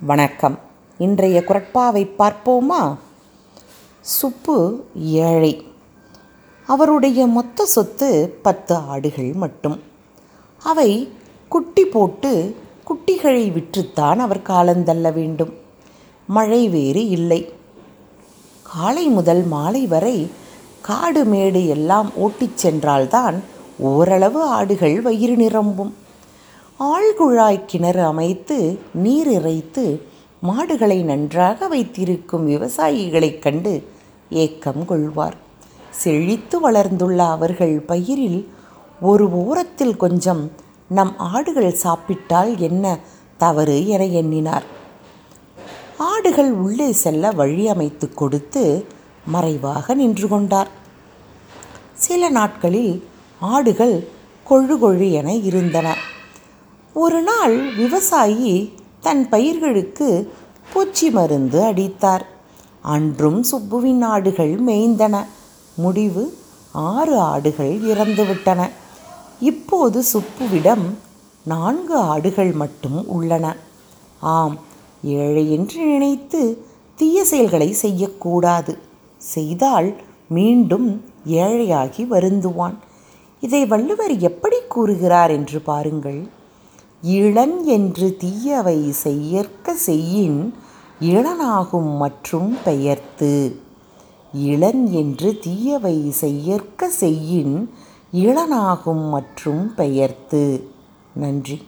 வணக்கம். இன்றைய குரட்பாவை பார்ப்போமா? சுப்பு ஏழை. அவருடைய மொத்த சொத்து பத்து ஆடுகள் மட்டும். அவை குட்டி போட்டு குட்டிகளை விற்றுத்தான் அவர் காலந்தள்ள வேண்டும். மழை வேறு இல்லை. காலை முதல் மாலை வரை காடு மேடு எல்லாம் ஓட்டிச் சென்றால்தான் ஓரளவு ஆடுகள் வயிறு நிரம்பும். ஆழ்குழாய் கிணறு அமைத்து நீர் இறைத்து மாடுகளை நன்றாக வைத்திருக்கும் விவசாயிகளைக் கண்டு ஏக்கம் கொள்வார். செழித்து வளர்ந்துள்ள அவர்கள் பயிரில் ஒரு ஓரத்தில் கொஞ்சம் நம் ஆடுகள் சாப்பிட்டால் என்ன தவறு என எண்ணினார். ஆடுகள் உள்ளே செல்ல வழி அமைத்து கொடுத்து மறைவாக நின்று கொண்டார். சில நாட்களில் ஆடுகள் கொழு கொழு என இருந்தன. ஒரு நாள் விவசாயி தன் பயிர்களுக்கு பூச்சி மருந்து அடித்தார். அன்றும் சுப்புவின் ஆடுகள் மேய்ந்தன. முடிவு ஆறு ஆடுகள் இறந்துவிட்டன. இப்போது சுப்புவிடம் நான்கு ஆடுகள் மட்டும் உள்ளன. ஆம் ஏழை என்று நினைத்து தீய செயல்களை செய்யக்கூடாது. செய்தால் மீண்டும் ஏழையாகி வருந்துவான். இதை வள்ளுவர் எப்படி கூறுகிறார் என்று பாருங்கள். இளன் என்று தீயவை செய்யற்க செய்யின் இளனாகும் மற்றும் பெயர்த்து. இளன் என்று தீயவை செய்யற்க செய்யின் இளனாகும் மற்றும் பெயர்த்து. நன்றி.